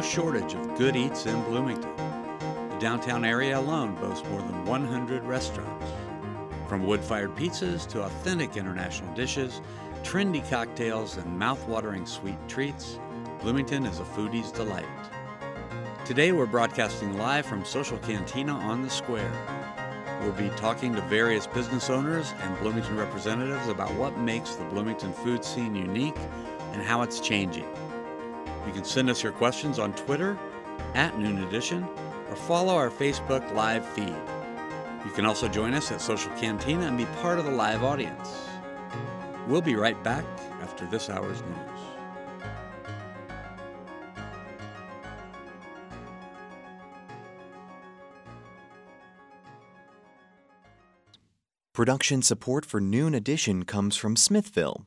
no shortage of good eats in Bloomington. The downtown area alone boasts more than 100 restaurants. From wood fired pizzas to authentic international dishes, trendy cocktails, and mouth-watering sweet treats, Bloomington is a foodie's delight. Today we're broadcasting live from Social Cantina on the Square. We'll be talking to various business owners and Bloomington representatives about what makes the Bloomington food scene unique and how it's changing. You can send us your questions on Twitter at Noon Edition or follow our Facebook live feed. You can also join us at Social Cantina and be part of the live audience. We'll be right back after this hour's news. Production support for Noon Edition comes from Smithville,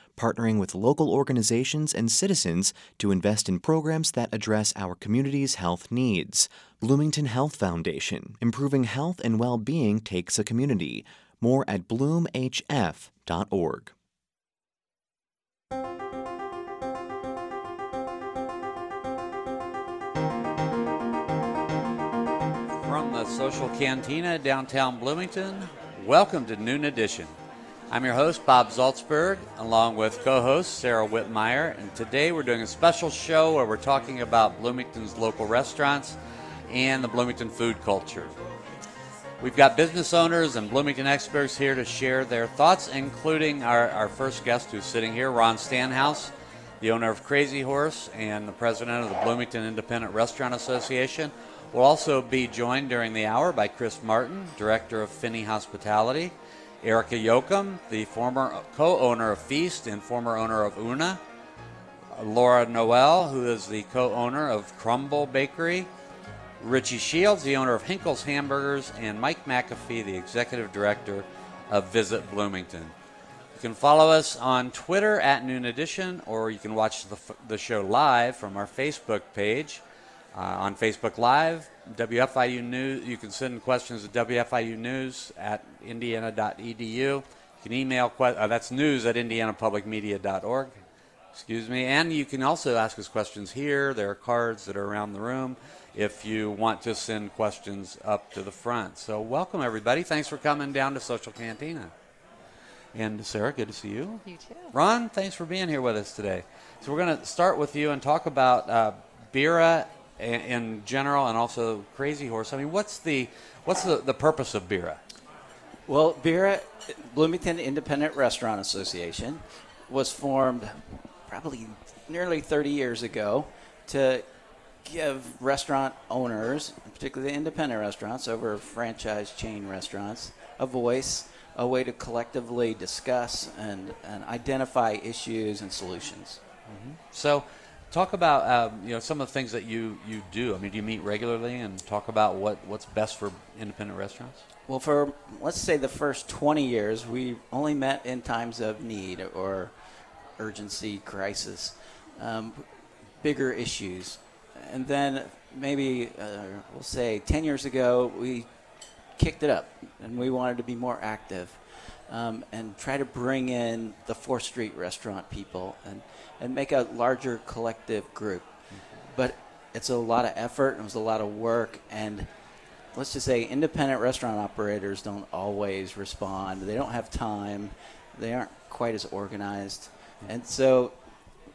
partnering with local organizations and citizens to invest in programs that address our community's health needs. Bloomington Health Foundation, improving health and well being takes a community. More at bloomhf.org. From the Social Cantina downtown Bloomington, welcome to Noon Edition. I'm your host, Bob Zaltsberg, along with co host Sarah Whitmire, and today we're doing a special show where we're talking about Bloomington's local restaurants and the Bloomington food culture. We've got business owners and Bloomington experts here to share their thoughts, including our, our first guest who's sitting here, Ron Stanhouse, the owner of Crazy Horse and the president of the Bloomington Independent Restaurant Association. We'll also be joined during the hour by Chris Martin, director of Finney Hospitality, Erica Yoakum, the former co owner of Feast and former owner of Una, Laura Noel, who is the co owner of Crumble Bakery, Richie Shields, the owner of Hinkle's Hamburgers, and Mike McAfee, the executive director of Visit Bloomington. You can follow us on Twitter at Noon Edition, or you can watch the, the show live from our Facebook page. Uh, on Facebook Live, WFIU News. You can send questions to WFIU News at indiana.edu. You can email, que- uh, that's news at indianapublicmedia.org. Excuse me. And you can also ask us questions here. There are cards that are around the room if you want to send questions up to the front. So, welcome everybody. Thanks for coming down to Social Cantina. And Sarah, good to see you. You too. Ron, thanks for being here with us today. So, we're going to start with you and talk about uh, Bira in general and also Crazy Horse. I mean, what's the what's the, the purpose of Bira? Well, Bira, Bloomington Independent Restaurant Association, was formed probably nearly 30 years ago to give restaurant owners, particularly the independent restaurants over franchise chain restaurants, a voice, a way to collectively discuss and, and identify issues and solutions. Mm-hmm. So, Talk about um, you know some of the things that you, you do. I mean, do you meet regularly and talk about what, what's best for independent restaurants? Well, for let's say the first 20 years, we only met in times of need or urgency, crisis, um, bigger issues, and then maybe uh, we'll say 10 years ago we kicked it up and we wanted to be more active um, and try to bring in the Fourth Street restaurant people and and make a larger collective group. But it's a lot of effort and it was a lot of work and let's just say independent restaurant operators don't always respond. They don't have time. They aren't quite as organized. And so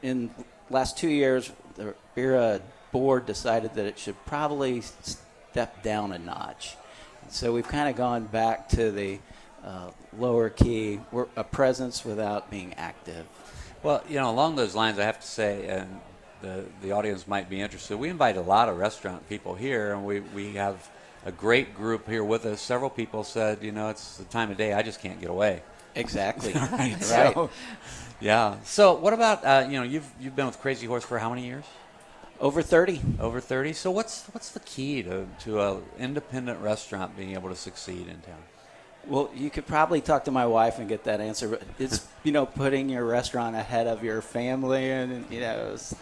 in last 2 years the BIRA board decided that it should probably step down a notch. So we've kind of gone back to the uh, lower key, a presence without being active. Well, you know, along those lines, I have to say, and the the audience might be interested. We invite a lot of restaurant people here, and we we have a great group here with us. Several people said, you know, it's the time of day I just can't get away. Exactly. right. right. So, yeah. So, what about uh, you know you've you've been with Crazy Horse for how many years? Over thirty. Over thirty. So, what's what's the key to to a independent restaurant being able to succeed in town? Well, you could probably talk to my wife and get that answer, but it's you know putting your restaurant ahead of your family, and you know it's,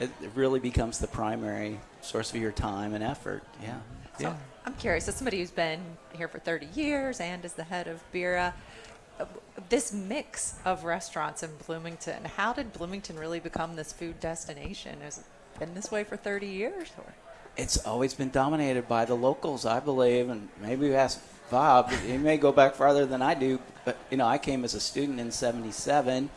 it really becomes the primary source of your time and effort. Yeah. So Yeah. I'm curious, as somebody who's been here for 30 years and is the head of Bira, this mix of restaurants in Bloomington, how did Bloomington really become this food destination? Has it been this way for 30 years? Or? It's always been dominated by the locals, I believe, and maybe you ask Bob. He may go back farther than I do, but you know, I came as a student in '77,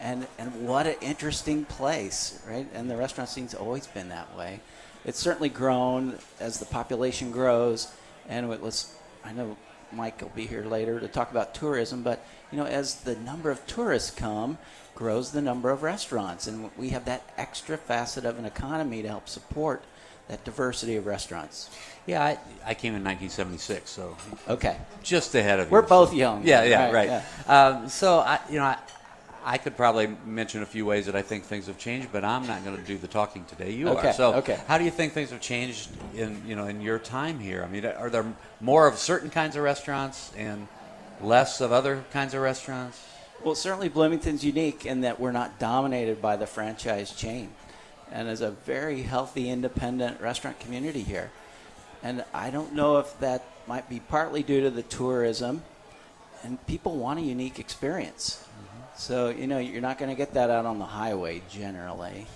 and and what an interesting place, right? And the restaurant scene's always been that way. It's certainly grown as the population grows, and it was. I know Mike will be here later to talk about tourism, but you know, as the number of tourists come, grows the number of restaurants, and we have that extra facet of an economy to help support that diversity of restaurants. Yeah, I, I came in 1976, so Okay. just ahead of you. We're both young. Yeah, yeah, Right, right. Um, so I, you know, I, I could probably mention a few ways that I think things have changed, but I'm not going to do the talking today. You Okay, are. So, okay. how do you think things have changed in you know in your time here? I mean, are there more of certain kinds of restaurants and less of other kinds of restaurants? Well, certainly Bloomington's unique in that we're not dominated by the franchise chain, and is a very healthy, independent restaurant community here. And I don't know if that might be partly due to the tourism, and people want a unique experience. Mm-hmm. So you know you're not going to get that out on the highway generally.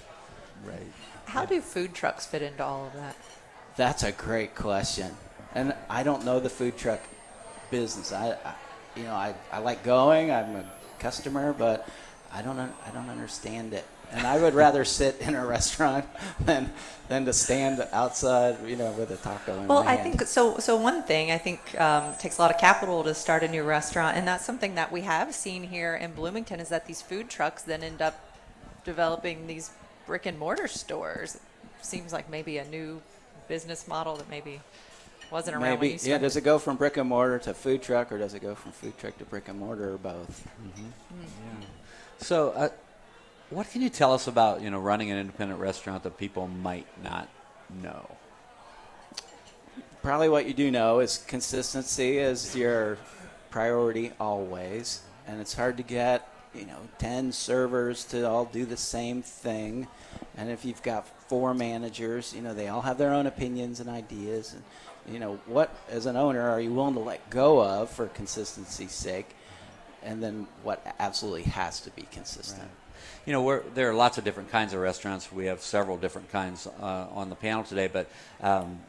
Right. How do food trucks fit into all of that? That's a great question, and I don't know the food truck business. I, I you know, I, I like going. I'm a customer, but I don't I don't understand it. And I would rather sit in a restaurant than than to stand outside, you know, with a taco in Well, my I hand. think so. So one thing I think um, takes a lot of capital to start a new restaurant, and that's something that we have seen here in Bloomington is that these food trucks then end up developing these brick and mortar stores. Seems like maybe a new business model that maybe wasn't around when Maybe you yeah. Does it go from brick and mortar to food truck, or does it go from food truck to brick and mortar, or both? So, uh, what can you tell us about you know running an independent restaurant that people might not know? Probably what you do know is consistency is your priority always, and it's hard to get you know ten servers to all do the same thing, and if you've got four managers, you know they all have their own opinions and ideas, and you know what as an owner are you willing to let go of for consistency's sake, and then what absolutely has to be consistent. You know, there are lots of different kinds of restaurants. We have several different kinds uh, on the panel today, but um,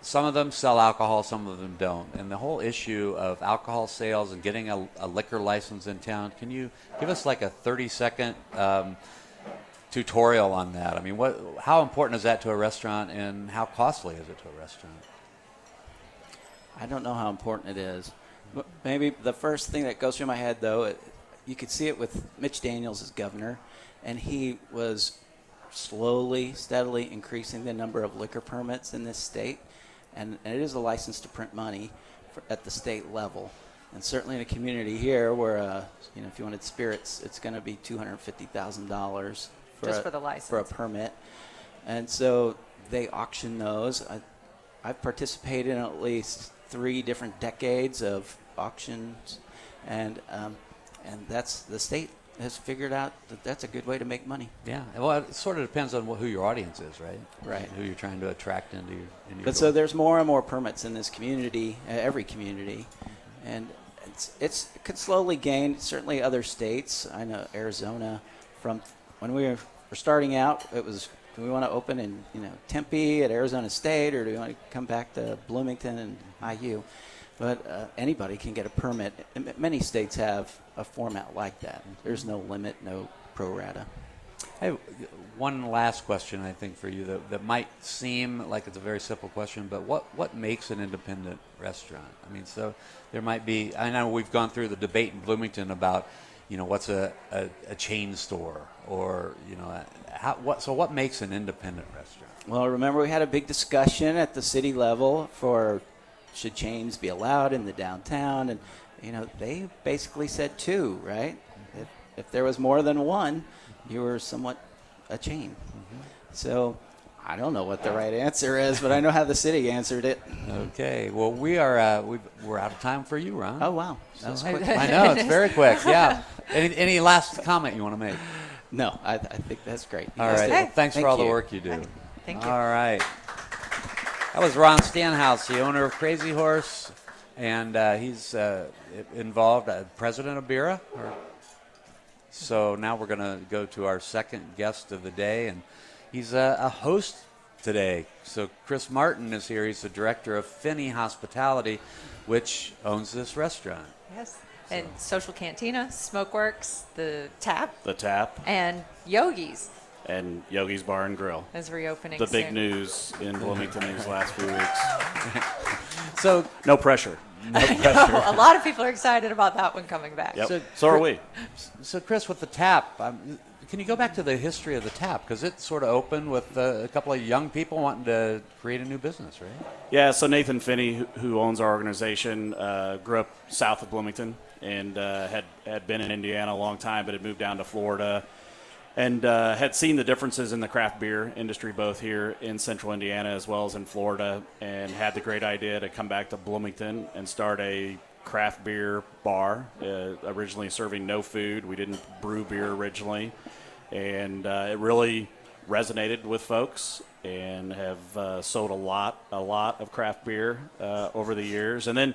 some of them sell alcohol, some of them don't. And the whole issue of alcohol sales and getting a, a liquor license in town, can you give us like a 30 second um, tutorial on that? I mean, what, how important is that to a restaurant and how costly is it to a restaurant? I don't know how important it is. Maybe the first thing that goes through my head, though, you could see it with Mitch Daniels as governor, and he was slowly, steadily increasing the number of liquor permits in this state, and, and it is a license to print money for, at the state level. And certainly in a community here, where uh, you know, if you wanted spirits, it's going to be two hundred fifty thousand dollars Just a, for the license. for a permit, and so they auction those. I, I've participated in at least three different decades of auctions, and um, and that's the state has figured out that that's a good way to make money. Yeah, well, it sort of depends on wh- who your audience is, right? Right. Who you're trying to attract into your. Into your But so there's more and more permits in this community, uh, every community, and it's it's it could slowly gain. Certainly, other states. I know Arizona. From when we were starting out, it was do we want to open in you know Tempe at Arizona State, or do we want to come back to Bloomington and IU? But uh, anybody can get a permit. M- Many states have a format like that. There's no limit, no pro rata. I have one last question, I think, for you that, that might seem like it's a very simple question, but what, what makes an independent restaurant? I mean, so there might be, I know we've gone through the debate in Bloomington about, you know, what's a, a, a chain store or, you know, how, what, so what makes an independent restaurant? Well, remember we had a big discussion at the city level for should chains be allowed in the downtown, and you know they basically said two, right? If, if there was more than one, you were somewhat a chain. So I don't know what the right answer is, but I know how the city answered it. Okay. Well, we are uh, we are out of time for you, Ron. Oh wow, that was quick. I know it's very quick. Yeah. Any, any last comment you want to make? No, I, I think that's great. You All guys Well, thanks Thank for all you. the work you do. Thank you. All right. That was Ron Stanhouse, the owner of Crazy Horse, and uh, he's uh, involved, uh, president of Bira. Or, so now we're going to go to our second guest of the day, and he's a, a host today. So Chris Martin is here. He's the director of Finney Hospitality, which owns this restaurant. Yes. And Social Cantina, Smokeworks, the Tap, the tap and Yogi's and Yogi's Bar and Grill. is reopening. The big soon. news in Bloomington these last few weeks. So No pressure. a lot of people are excited about that one coming back. Yep. So- So, are we. So, Chris, with the tap, um, can you go back to the history of the tap? Because it sort of opened with uh, a couple of young people wanting to create a new business, right? Yeah, so Nathan Finney, who, who owns our organization, uh, grew up south of Bloomington and uh, had, had been in Indiana a long time, but had moved down to Florida and uh, had seen the differences in the craft beer industry both here in central Indiana as well as in Florida, and had the great idea to come back to Bloomington and start a craft beer bar. Uh, originally serving no food, we didn't brew beer originally, and uh, it really resonated with folks and have uh, sold a lot, a lot of craft beer uh, over the years, and then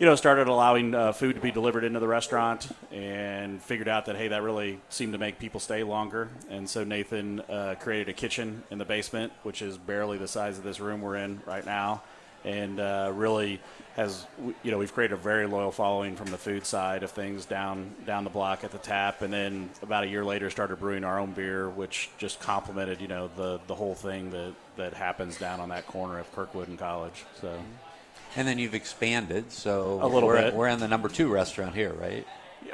you know, started allowing uh, food to be delivered into the restaurant and figured out that, hey, that really seemed to make people stay longer. And so Nathan uh, created a kitchen in the basement, which is barely the size of this room we're in right now. And uh, really has, you know, we've created a very loyal following from the food side of things down down the block at the tap. And then about a year later, started brewing our own beer, which just complemented, you know, the, the whole thing that, that happens down on that corner of Kirkwood and College. So. And then you've expanded, so A little we're, bit. we're in the number two restaurant here, right?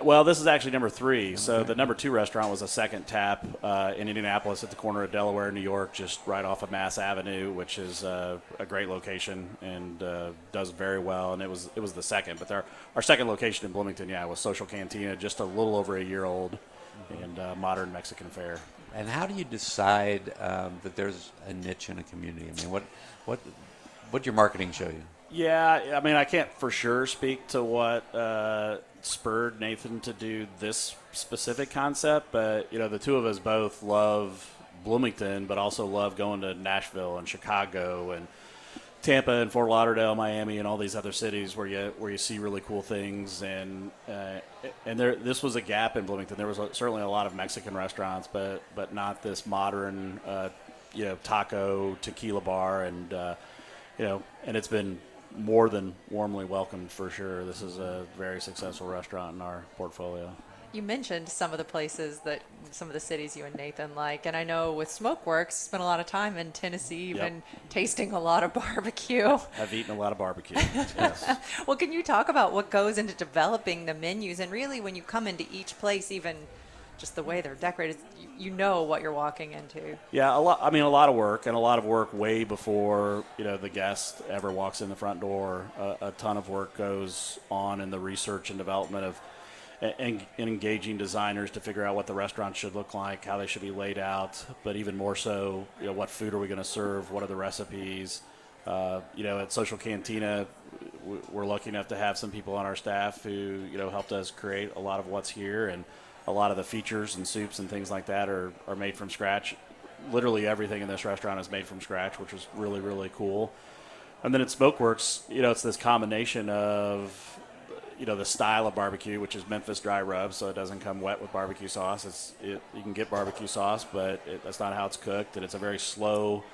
Well, this is actually number three. So the number two restaurant was a second tap uh, in Indianapolis at the corner of Delaware and New York, just right off of Mass Avenue, which is uh, a great location and uh, does very well. And it was it was the second, but our our second location in Bloomington, yeah, was Social Cantina, just a little over a year old, and uh, modern Mexican fare. And how do you decide um, that there's a niche in a community? I mean, what what what your marketing show you? Yeah, I mean, I can't for sure speak to what uh, spurred Nathan to do this specific concept, but you know, the two of us both love Bloomington, but also love going to Nashville and Chicago and Tampa and Fort Lauderdale, Miami, and all these other cities where you where you see really cool things. And uh, and there, this was a gap in Bloomington. There was a, certainly a lot of Mexican restaurants, but but not this modern, uh, you know, taco tequila bar, and uh, you know, and it's been more than warmly welcomed for sure. This is a very successful restaurant in our portfolio. You mentioned some of the places that some of the cities you and Nathan like, and I know with Smokeworks, spent a lot of time in Tennessee, even tasting a lot of barbecue. I've eaten a lot of barbecue. yes. well, can you talk about what goes into developing the menus, and really when you come into each place, even just the way they're decorated, you, know what you're walking into. Yeah, a lot. I mean, a lot of work, and a lot of work way before you know the guest ever walks in the front door. a ton of work goes on in the research and development of and, and engaging designers to figure out what the restaurant should look like, how they should be laid out, but even more so, you know, what food are we going to serve? What are the recipes? Uh, you know, at Social Cantina, we're lucky enough to have some people on our staff who you know helped us create a lot of what's here, and a lot of the features and soups and things like that are, are made from scratch. Literally everything in this restaurant is made from scratch, which is really really cool. And then at Smokeworks, you know, it's this combination of you know the style of barbecue, which is Memphis dry rub, so it doesn't come wet with barbecue sauce. It's it, you can get barbecue sauce, but it, that's not how it's cooked, and it's a very slow,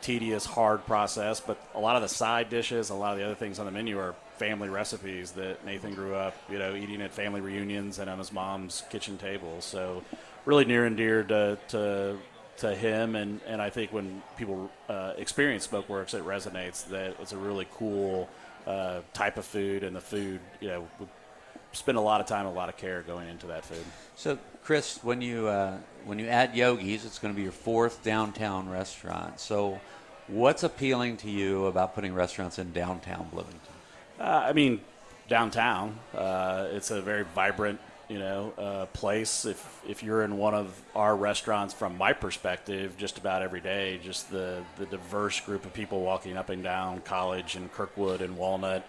tedious, hard process. But a lot of the side dishes, a lot of the other things on the menu are family recipes that Nathan grew up, you know, eating at family reunions and on his mom's kitchen table. So really near and dear to. to to him and, and I think when people uh, experience Smokeworks, it resonates that it's a really cool uh, type of food, and the food, you know, we spend a lot of time, a lot of care going into that food. So, Chris, when you uh, when you add Yogi's, it's going to be your fourth downtown restaurant. So, what's appealing to you about putting restaurants in downtown Bloomington? Uh, I mean, downtown, uh, it's a very vibrant you know, uh, place. If if you're in one of our restaurants, from my perspective, just about every day, just the the diverse group of people walking up and down College and Kirkwood and Walnut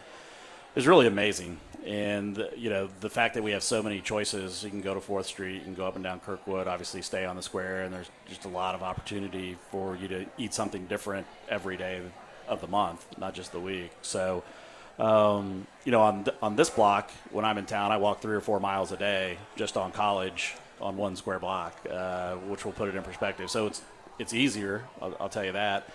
is really amazing. And you know, the fact that we have so many choices, you can go to Fourth Street, you can go up and down Kirkwood, obviously stay on the square, and there's just a lot of opportunity for you to eat something different every day of the month, not just the week. So um, you know, on th- on this block, when I'm in town, I walk three or four miles a day just on College on one square block, uh, which will put it in perspective. So it's it's easier, I'll, I'll, tell you that.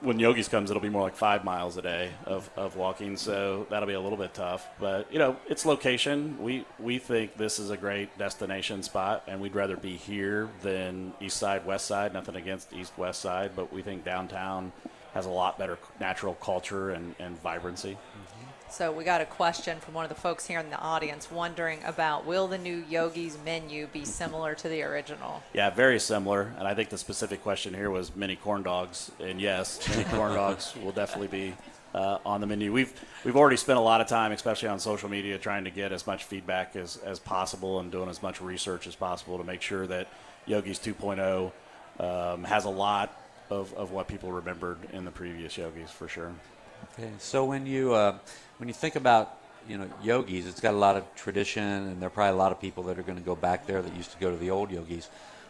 When Yogi's comes, it'll be more like five miles a day of, of walking, so that'll be a little bit tough. But you know, it's location. We we think this is a great destination spot, and we'd rather be here than East Side, West Side. Nothing against East West Side, but we think downtown has a lot better natural culture and, and vibrancy. So we got a question from one of the folks here in the audience wondering about will the new Yogi's menu be similar to the original? Yeah, very similar. And I think the specific question here was mini corn dogs. And yes, mini corn dogs will definitely be uh, on the menu. We've we've already spent a lot of time, especially on social media, trying to get as much feedback as, as possible and doing as much research as possible to make sure that Yogi's 2.0 um, has a lot of, of what people remembered in the previous yogis for sure. Okay, so when you uh, when you think about you know yogis, it's got a lot of tradition, and there are probably a lot of people that are going to go back there that used to go to the old yogis.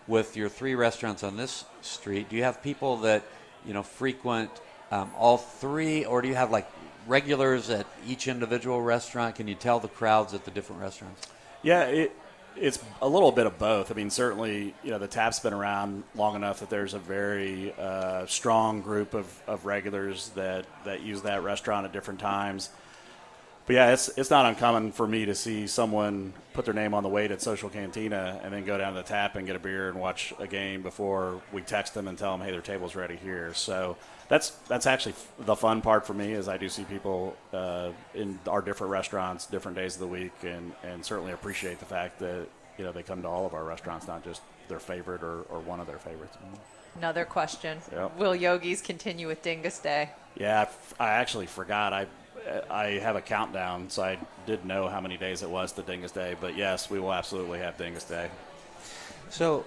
With your three restaurants on this street, do you have people that you know frequent um, all three, or do you have like regulars at each individual restaurant? Can you tell the crowds at the different restaurants? Yeah, it, it's a little bit of both. I mean, certainly, you know, the tap's been around long enough that there's a very uh, strong group of, of regulars that, that use that restaurant at different times. But yeah, it's it's not uncommon for me to see someone put their name on the wait at Social Cantina and then go down to the tap and get a beer and watch a game before we text them and tell them, hey, their table's ready here. So that's that's actually the fun part for me is I do see people uh, in our different restaurants, different days of the week, and and certainly appreciate the fact that you know they come to all of our restaurants, not just their favorite or, or one of their favorites. Another question: yep. Will Yogi's continue with Dingus Day? Yeah, I actually forgot. I I have a countdown, so I did know how many days it was to Dingus Day. But yes, we will absolutely have Dingus Day. So,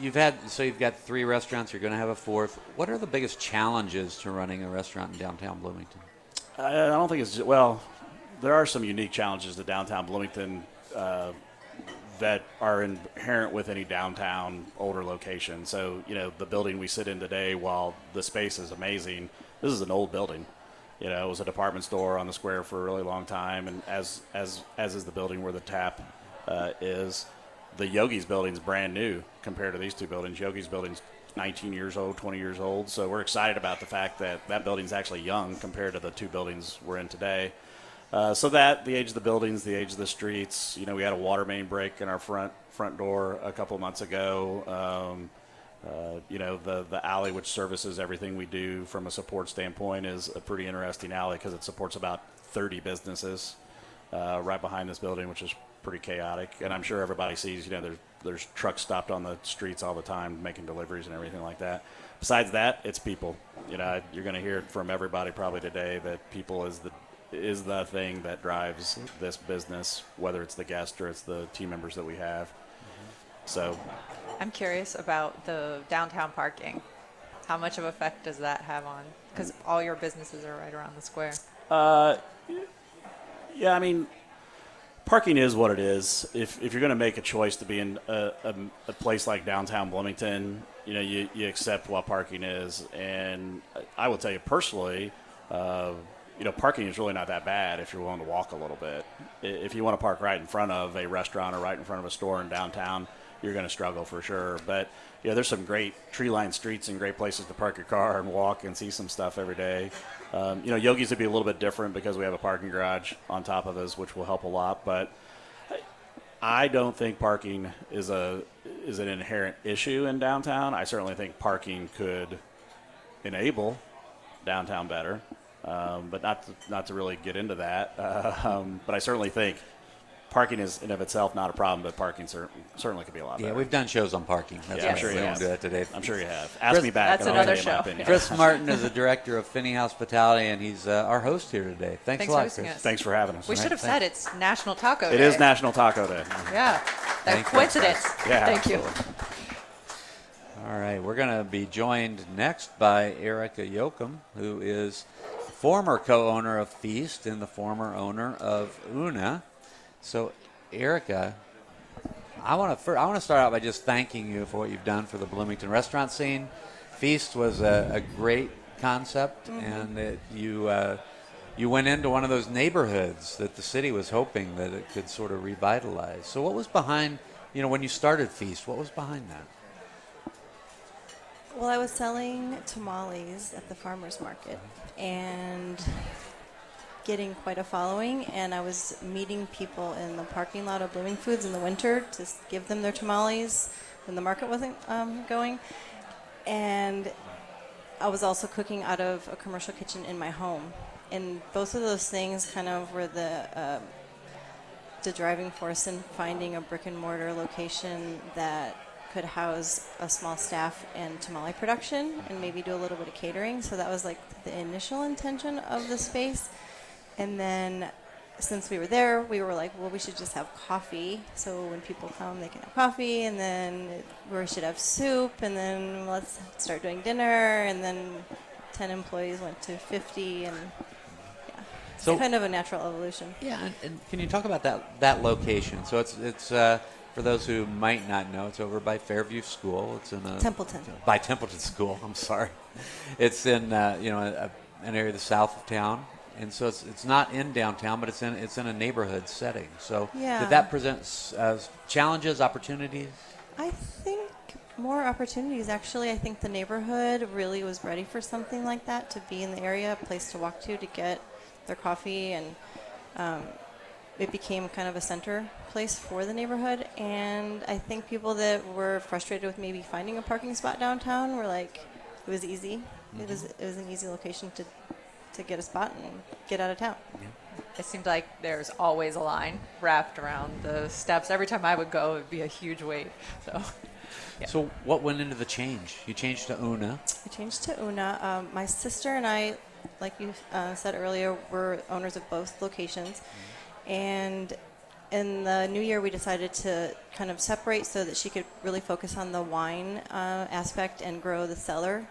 you've had so you've got three restaurants. You're going to have a fourth. What are the biggest challenges to running a restaurant in downtown Bloomington? I don't think it's well. There are some unique challenges to downtown Bloomington uh, that are inherent with any downtown older location. So, you know, the building we sit in today, while the space is amazing, this is an old building. You know, it was a department store on the square for a really long time, and as as as is the building where the tap uh, is. The Yogi's building's brand new compared to these two buildings. Yogi's building's 19 years old, 20 years old. So we're excited about the fact that that building's actually young compared to the two buildings we're in today. Uh, so that the age of the buildings, the age of the streets. You know, we had a water main break in our front front door a couple months ago. Um, uh, you know, the, the alley which services everything we do from a support standpoint is a pretty interesting alley because it supports about 30 businesses uh, right behind this building, which is pretty chaotic. And I'm sure everybody sees, you know, there's, there's trucks stopped on the streets all the time making deliveries and everything like that. Besides that, it's people. You know, you're going to hear from everybody probably today that people is the is the thing that drives this business, whether it's the guest or it's the team members that we have. So I'm curious about the downtown parking. How much of effect does that have on? Because all your businesses are right around the square. Uh, yeah, I mean, parking is what it is. If, if you're going to make a choice to be in a, a, a, place like downtown Bloomington, you know, you, you accept what parking is. And I will tell you personally, uh, you know, parking is really not that bad if you're willing to walk a little bit. If you want to park right in front of a restaurant or right in front of a store in downtown, you're going to struggle for sure. But yeah, there's some great tree-lined streets and great places to park your car and walk and see some stuff every day. Um, you know, Yogi's would be a little bit different because we have a parking garage on top of us, which will help a lot. But I don't think parking is a is an inherent issue in downtown. I certainly think parking could enable downtown better, um, but not to, not to really get into that. Uh, um, but I certainly think parking is in of itself not a problem, but parking cer- certainly could be a lot Better. Yeah, better. we've done shows on parking. That's Yeah, I'm sure you have. do that today. I'm sure you have. Ask Chris- me back. That's and I'll another tell you my show. opinion. Chris Martin is the director of Finney Hospitality, and he's uh, our host here today. Thanks, Thanks a for lot, hosting Chris. us. Thanks for having us. We should have said it's National Taco It Day. is National Taco Day. Yeah. That Thank you. coincidence. Yeah, Thank you. All right, we're going to be joined next by Erica Yoakum, who is former co-owner of Feast and the former owner of Una. So, Erica, I want to I want to start out by just thanking you for what you've done for the Bloomington restaurant scene. Feast was a, a great concept, and it, you uh, you went into one of those neighborhoods that the city was hoping that it could sort of revitalize. So, what was behind you know when you started Feast? What was behind that? Well, I was selling tamales at the farmers market and getting quite a following, and I was meeting people in the parking lot of Blooming Foods in the winter to give them their tamales when the market wasn't um, going. And I was also cooking out of a commercial kitchen in my home. And both of those things kind of were the uh, the driving force in finding a brick and mortar location that could house a small staff and tamale production and maybe do a little bit of catering. So that was like the initial intention of the space. And then since we were there, we were like, well, we should just have coffee. So when people come, they can have coffee. And then we should have soup. And then let's start doing dinner. And then 10 employees went to 50. And yeah, it's So- kind of a natural evolution. Yeah, and, and can you talk about that that location? So it's it's uh, for those who might not know, it's over by Fairview School. It's in a Templeton. By Templeton School. I'm sorry. It's in uh, you know a, an area of the south of town, and so it's it's not in downtown, but it's in it's in a neighborhood setting. So Yeah. did that present uh, challenges, opportunities? I think more opportunities. Actually, I think the neighborhood really was ready for something like that to be in the area, a place to walk to to get their coffee, and um, it became kind of a center place for the neighborhood. And I think people that were frustrated with maybe finding a parking spot downtown were like, it was easy. It was it was an easy location to to get a spot and get out of town. It seemed like there's always a line wrapped around the steps. Every time I would go, it would be a huge wait. So, Yeah. So what went into the change? You changed to Una. I changed to Una. Um, my sister and I, like you uh, said earlier, were owners of both locations. And in the new year, we decided to kind of separate so that she could really focus on the wine uh, aspect and grow the cellar,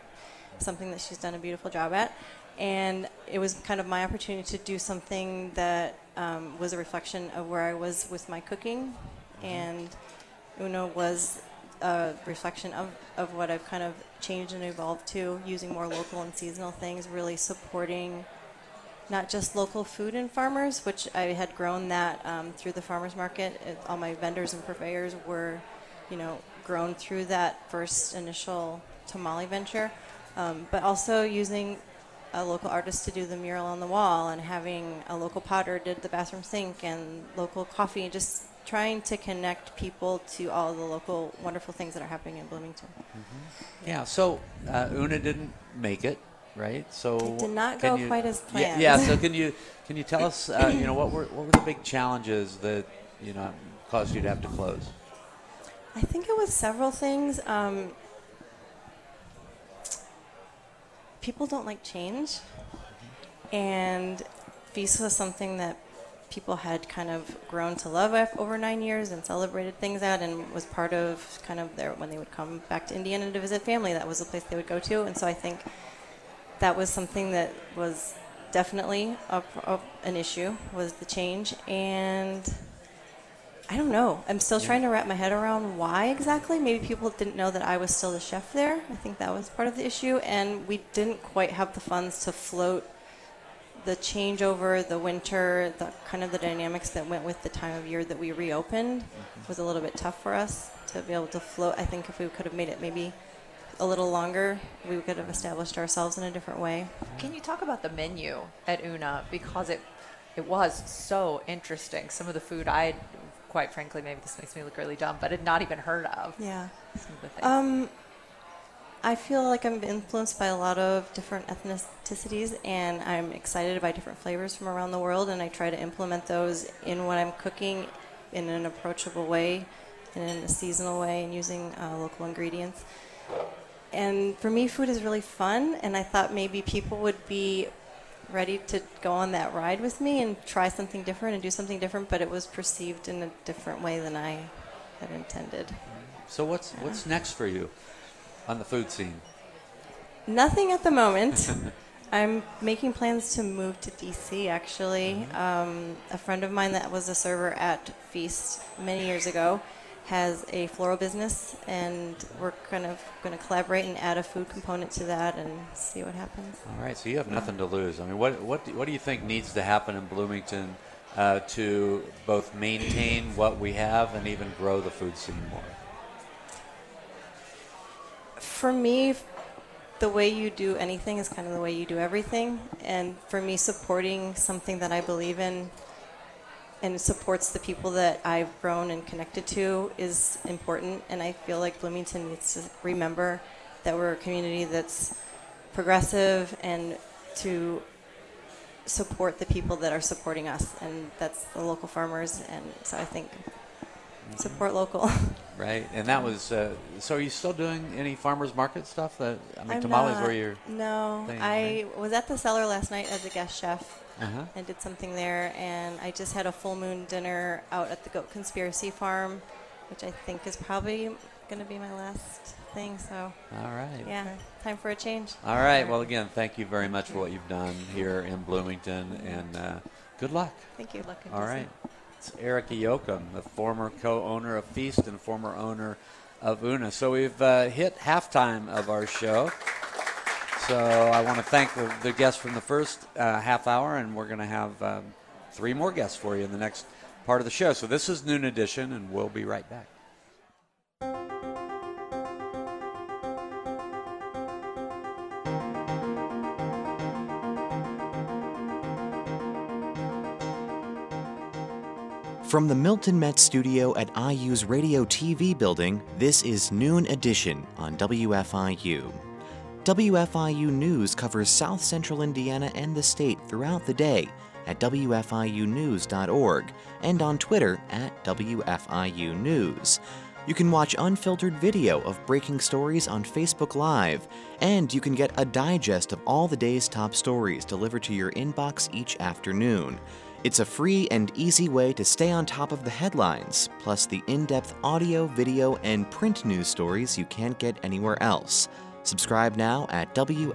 something that she's done a beautiful job at. And it was kind of my opportunity to do something that um, was a reflection of where I was with my cooking. And Una was a reflection of, of what I've kind of changed and evolved to, using more local and seasonal things, really supporting not just local food and farmers, which I had grown that um, through the farmers market. It, all my vendors and purveyors were, you know, grown through that first initial tamale venture, um, but also using a local artist to do the mural on the wall and having a local potter did the bathroom sink and local coffee just trying to connect people to all the local wonderful things that are happening in Bloomington. Yeah. So uh, Una didn't make it, right? So It did not can go quite as Yeah, planned. Yeah. So can you can you tell us, uh, you know, what were what were the big challenges that you know caused you to have to close? I think it was several things. Um, people don't like change, and Feast was something that people had kind of grown to love over nine years and celebrated things at, and was part of kind of their when they would come back to Indiana to visit family. That was the place they would go to, and so I think that was something that was definitely a, a, an issue was the change and. I don't know. I'm still trying to wrap my head around why exactly. Maybe people didn't know that I was still the chef there. I think that was part of the issue. And we didn't quite have the funds to float the changeover, the winter, the kind of the dynamics that went with the time of year that we reopened mm-hmm. was a little bit tough for us to be able to float. I think if we could have made it maybe a little longer, we could have established ourselves in a different way. can you talk about the menu at Una because it it was so interesting. Some of the food I, quite frankly, maybe this makes me look really dumb, but had not even heard of. Yeah. Some of the things. Um, I feel like I'm influenced by a lot of different ethnicities, and I'm excited by different flavors from around the world, and I try to implement those in what I'm cooking in an approachable way, and in a seasonal way, and using uh, local ingredients. And for me, food is really fun, and I thought maybe people would be ready to go on that ride with me and try something different and do something different, but it was perceived in a different way than I had intended. So what's what's next for you on the food scene? Nothing at the moment. I'm making plans to move to DC actually. Um, a friend of mine that was a server at Feast many years ago has a floral business, and we're kind of going to collaborate and add a food component to that and see what happens. All right, so you have nothing to lose. I mean, what what do, what do you think needs to happen in Bloomington uh, to both maintain what we have and even grow the food scene more? For me, the way you do anything is kind of the way you do everything. And for me, supporting something that I believe in and supports the people that I've grown and connected to is important. And I feel like Bloomington needs to remember that we're a community that's progressive and to support the people that are supporting us, and that's the local farmers. And so I think support local. Right, and that was. Uh, so, are you still doing any farmers market stuff? That I mean, I'm tamales not- were your. No, thing, I was at the cellar last night as a guest chef Uh-huh. and did something there, and I just had a full moon dinner out at the Goat Conspiracy Farm, which I think is probably going to be my last thing. So All right. yeah, time for a change. All right. Well, again, thank you very much for what you've done here in Bloomington, and uh, good luck. Thank you. Luck All right. It's Erica Yoakum, the former co-owner of Feast and former owner of Una. So we've uh, hit halftime of our show. So I want to thank the, the guests from the first uh, half hour, and we're going to have um, three more guests for you in the next part of the show. So this is Noon Edition, and we'll be right back. From the Milton Met studio at IU's Radio TV building, this is Noon Edition on WFIU. WFIU News covers South Central Indiana and the state throughout the day at WFIUnews.org and on Twitter at WFIU News. You can watch unfiltered video of breaking stories on Facebook Live, and you can get a digest of all the day's top stories delivered to your inbox each afternoon. It's a free and easy way to stay on top of the headlines, plus the in depth audio, video, and print news stories you can't get anywhere else. Subscribe now at WFIUnews.org.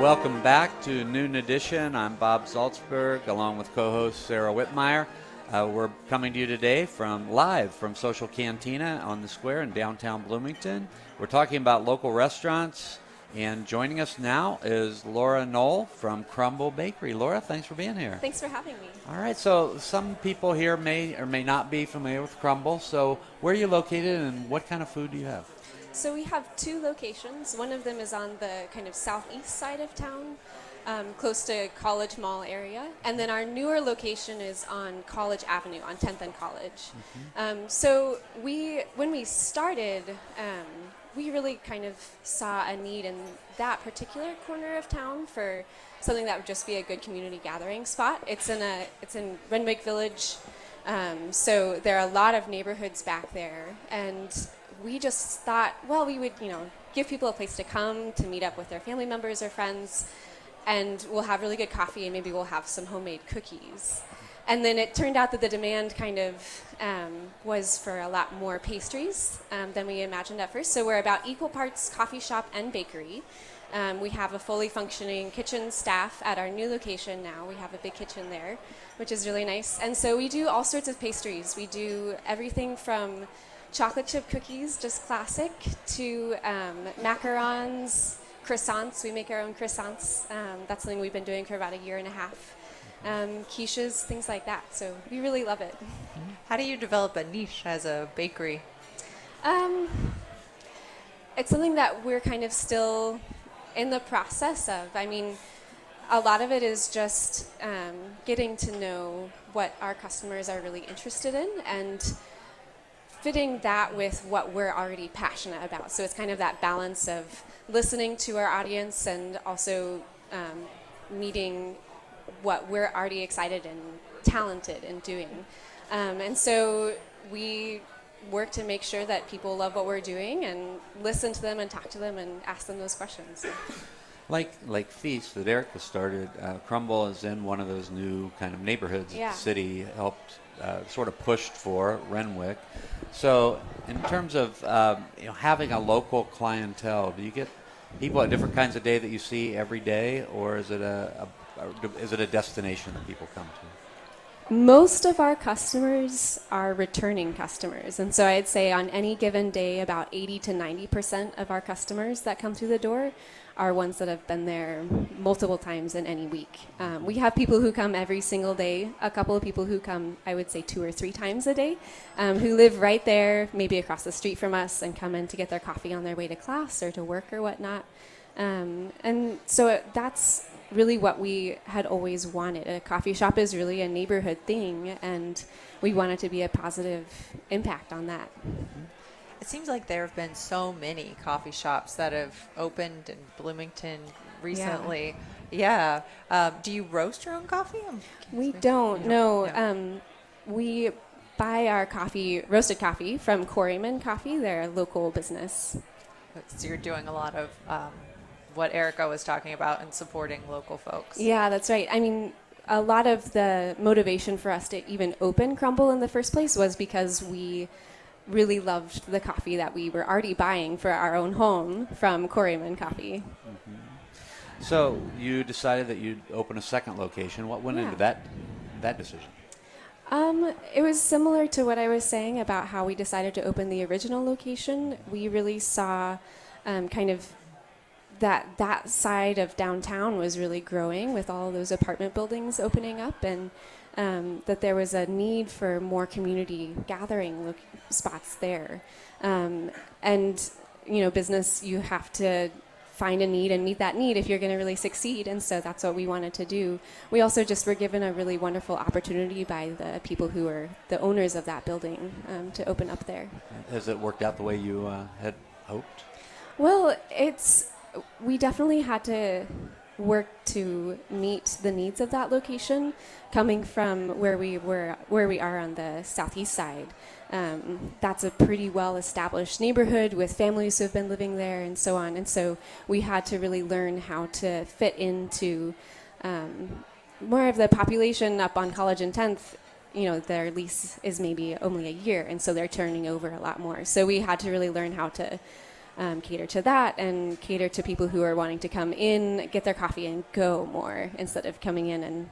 Welcome back to Noon Edition. I'm Bob Zaltsberg, along with co-host Sarah Whitmire. Uh, we're coming to you today from live from Social Cantina on the Square in downtown Bloomington. We're talking about local restaurants, and joining us now is Laura Knoll from Crumble Bakery. Laura, thanks for being here. Thanks for having me. All right, so some people here may or may not be familiar with Crumble. So, where are you located, and what kind of food do you have? So we have two locations. One of them is on the kind of southeast side of town, um, close to College Mall area, and then our newer location is on College Avenue on 10th and College. Um, so we, when we started, um, we really kind of saw a need in that particular corner of town for something that would just be a good community gathering spot. It's in a, it's in Renwick Village. Um, so there are a lot of neighborhoods back there, and we just thought, well, we would, you know, give people a place to come to meet up with their family members or friends, and we'll have really good coffee, and maybe we'll have some homemade cookies. And then it turned out that the demand kind of um, was for a lot more pastries um, than we imagined at first. So we're about equal parts coffee shop and bakery. Um, we have a fully functioning kitchen staff at our new location now. We have a big kitchen there, which is really nice. And so we do all sorts of pastries. We do everything from chocolate chip cookies, just classic, to um, macarons, croissants. We make our own croissants. Um, that's something we've been doing for about a year and a half. Um, quiches, things like that. So we really love it. How do you develop a niche as a bakery? Um, it's something that we're kind of still in the process of. I mean, a lot of it is just um, getting to know what our customers are really interested in and fitting that with what we're already passionate about. So it's kind of that balance of listening to our audience and also um, meeting what we're already excited and talented in doing. Um, and so we work to make sure that people love what we're doing and listen to them and talk to them and ask them those questions. Like like Feast that Erica started, uh, Crumble is in one of those new kind of neighborhoods that Yeah. the city helped uh, sort of pushed for Renwick. So in terms of um, you know having a local clientele, do you get people at different kinds of day that you see every day, or is it a, a, a is it a destination that people come to? Most of our customers are returning customers. And so I'd say on any given day, about 80 to 90% of our customers that come through the door are ones that have been there multiple times in any week. Um, we have people who come every single day, a couple of people who come, I would say, two or three times a day, um, who live right there, maybe across the street from us, and come in to get their coffee on their way to class or to work or whatnot. Um, and so that's really what we had always wanted. A coffee shop is really a neighborhood thing, and we wanted to be a positive impact on that. It seems like there have been so many coffee shops that have opened in Bloomington recently. Yeah. Um, do you roast your own coffee? We don't You know. No. Um, we buy our coffee, roasted coffee, from Quarryman Coffee. They're a local business. so you're doing a lot of um, what Erica was talking about and supporting local folks. Yeah, that's right. I mean, a lot of the motivation for us to even open Crumble in the first place was because we really loved the coffee that we were already buying for our own home from Quarryman Coffee. So you decided that you'd open a second location. What went Yeah. into that that decision? Um, it was similar to what I was saying about how we decided to open the original location. We really saw um, kind of that that side of downtown was really growing with all those apartment buildings opening up, and um, that there was a need for more community gathering spots there. Um, and you know, business you have to find a need and meet that need if you're going to really succeed. And so that's what we wanted to do. We also just were given a really wonderful opportunity by the people who are the owners of that building um, to open up there. Has it worked out the way you uh, had hoped? Well, it's we definitely had to work to meet the needs of that location coming from where we were where we are on the southeast side. Um, that's a pretty well established neighborhood with families who have been living there and so on. And so we had to really learn how to fit into um, more of the population up on college and 10th you know their lease is maybe only a year and so they're turning over a lot more. So we had to really learn how to um, cater to that and cater to people who are wanting to come in, get their coffee, and go more instead of coming in and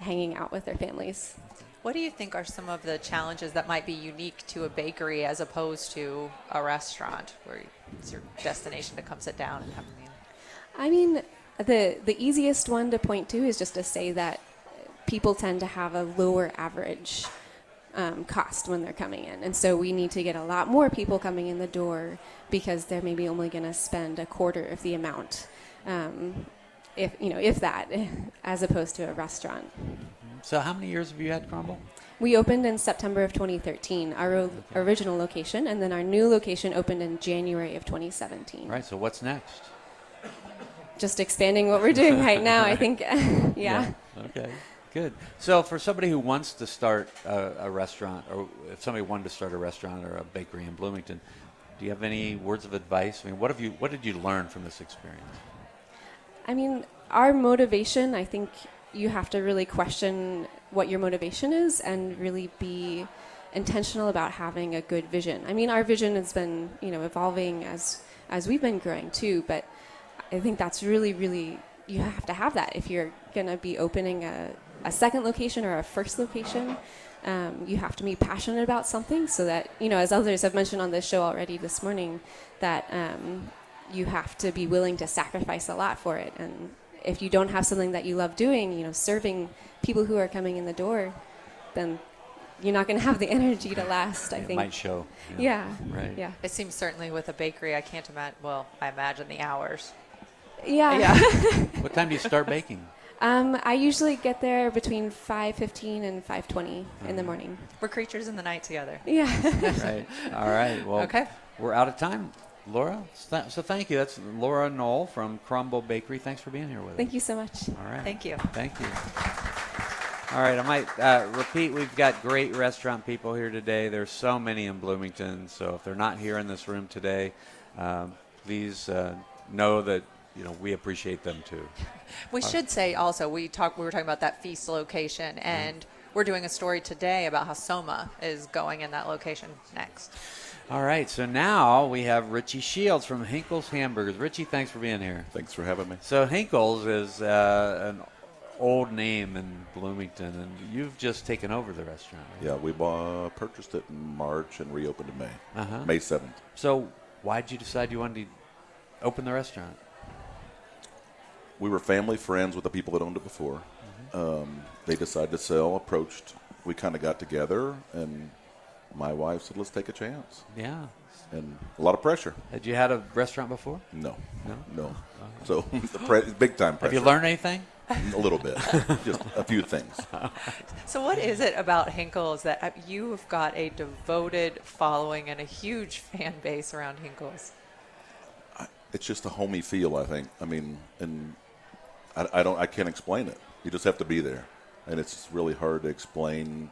hanging out with their families. What do you think are some of the challenges that might be unique to a bakery as opposed to a restaurant where it's your destination to come sit down and have a meal? I mean, the the easiest one to point to is just to say that people tend to have a lower average um, cost when they're coming in, and so we need to get a lot more people coming in the door because they're maybe only going to spend a quarter of the amount, um, if you know, if that, as opposed to a restaurant. So how many years have you had Crumble? We opened in September of 2013, our o- original location, and then our new location opened in January of 2017. Right. So what's next? Just expanding what we're doing right now, I think. yeah. Okay. Good. So for somebody who wants to start a, a restaurant, or if somebody wanted to start a restaurant or a bakery in Bloomington, do you have any words of advice? I mean, what have you what did you learn from this experience? I mean, our motivation, I think you have to really question what your motivation is and really be intentional about having a good vision. I mean, our vision has been, you know, evolving as as we've been growing too, but I think that's really really you have to have that if you're going to be opening a a second location or a first location. Um, you have to be passionate about something so that, you know, as others have mentioned on this show already this morning, that um, you have to be willing to sacrifice a lot for it. And if you don't have something that you love doing, you know, serving people who are coming in the door, then you're not going to have the energy to last, I it think. might show. you know. Yeah. Right. Yeah. It seems certainly with a bakery, I can't imagine. Well, I imagine the hours. Yeah. Yeah. What time do you start baking? Um, I usually get there between 5:15 and 5:20 in the Mm. morning. We're creatures in the night together. Yeah. right. All right. Well, Okay. We're out of time, Laura. So so thank you. That's Laura Knoll from Crumble Bakery. Thanks for being here with us. Thank you so much. All right. Thank you. Thank you. All right, I might uh, repeat. We've got great restaurant people here today. There's so many in Bloomington. So if they're not here in this room today, um, please uh, know that you know we appreciate them too. We should say also we talked. We were talking about that feast location, and we're doing a story today about how Soma is going in that location next. All right, so now we have Richie Shields from Hinkle's Hamburgers. Richie, thanks for being here. Thanks for having me. So Hinkle's is uh, an old name in Bloomington, and you've just taken over the restaurant. right? Yeah, we bought, purchased it in March and reopened in May. Uh-huh. May 7th. So why did you decide you wanted to open the restaurant? We were family friends with the people that owned it before. Um, they decided to sell, approached. We kind of got together, and my wife said, let's take a chance. Yeah. And a lot of pressure. Had you had a restaurant before? No. No? No. So the pre- big time pressure. Have you learned anything? A little bit. Just a few things. So, what is it about Hinkle's that uh, you have got a devoted following and a huge fan base around Hinkle's? It's just a homey feel, I think. I mean, and I, I don't, I can't explain it. You just have to be there, and it's really hard to explain.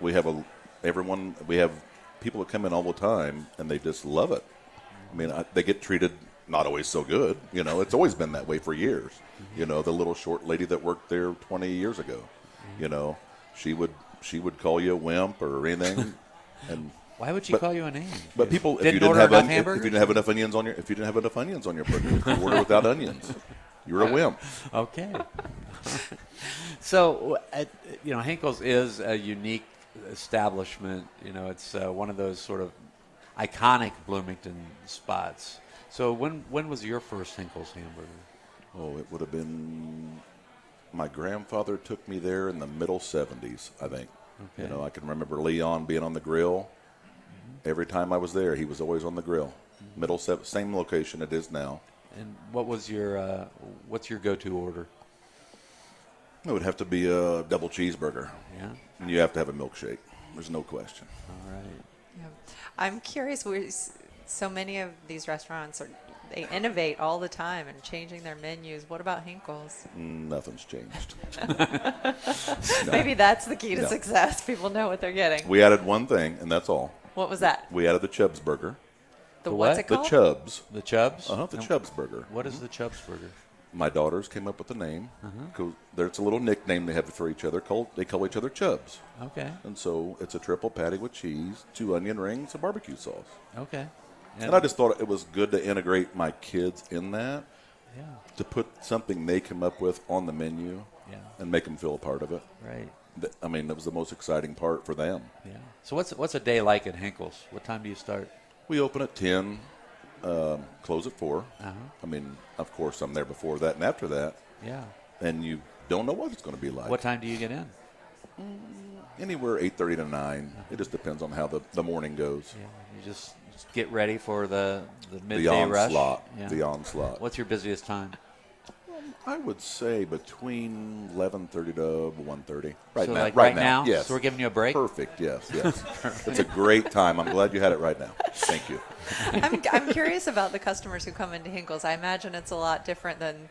We have a everyone. We have people that come in all the time, and they just love it. I mean, I, they get treated not always so good. You know, it's always been that way for years. You know, the little short lady that worked there 20 years ago. You know, she would she would call you a wimp or anything, and Why would she But- call you a name? but people, if didn't you didn't have if- if, you didn't have enough onions on your if you didn't have enough onions on your burger, you order without onions. You're a wimp. Okay. so, uh, you know, Hinkle's is a unique establishment. You know, it's uh, one of those sort of iconic Bloomington spots. So, when when was your first Hinkle's hamburger? Oh, it would have been. My grandfather took me there in the middle '70s, I think. Okay. You know, I can remember Leon being on the grill. Every time I was there, he was always on the grill. Middle sev- same location it is now. And what was your uh, what's your go-to order? It would have to be a double cheeseburger, Yeah. and you have to have a milkshake. There's no question. All right. Yeah. I'm curious. We so many of these restaurants are they innovate all the time and changing their menus. What about Hinkle's? Nothing's changed. No. Maybe that's the key to No. success. People know what they're getting. We added one thing, and that's all. what was that? We added the Chubbs burger. The, The what's what? it The Chubs. The Chubbs. Uh huh. The And Chubbs burger. What is the Chubs burger? My daughters came up with the name. Cause there's a little nickname they have for each other. Called they call each other Chubs. Okay. and so it's a triple patty with cheese, two onion rings, and barbecue sauce. Okay. And I just thought it was good to integrate my kids in that, yeah. to put something they come up with on the menu, Yeah. and make them feel a part of it. Right. I mean, that was the most exciting part for them. Yeah. So what's what's a day like at Hinkle's? What time do you start? We open at ten, um, close at 4 Uh-huh. I mean, of course, I'm there before that and after that, Yeah. and you don't know what it's going to be like. What time do you get in? Anywhere eight thirty to nine. It just depends on how the, the morning goes. Yeah. You just just get ready for the the midday the rush. onslaught. Yeah. The onslaught. What's your busiest time? I would say between eleven thirty to one thirty. Right so now. like right, now? Yes. So we're giving you a break. Perfect. Yes. Yes. it's a great time. I'm glad you had it right now. Thank you. I'm, I'm curious about the customers who come into Hinkle's. I imagine it's a lot different than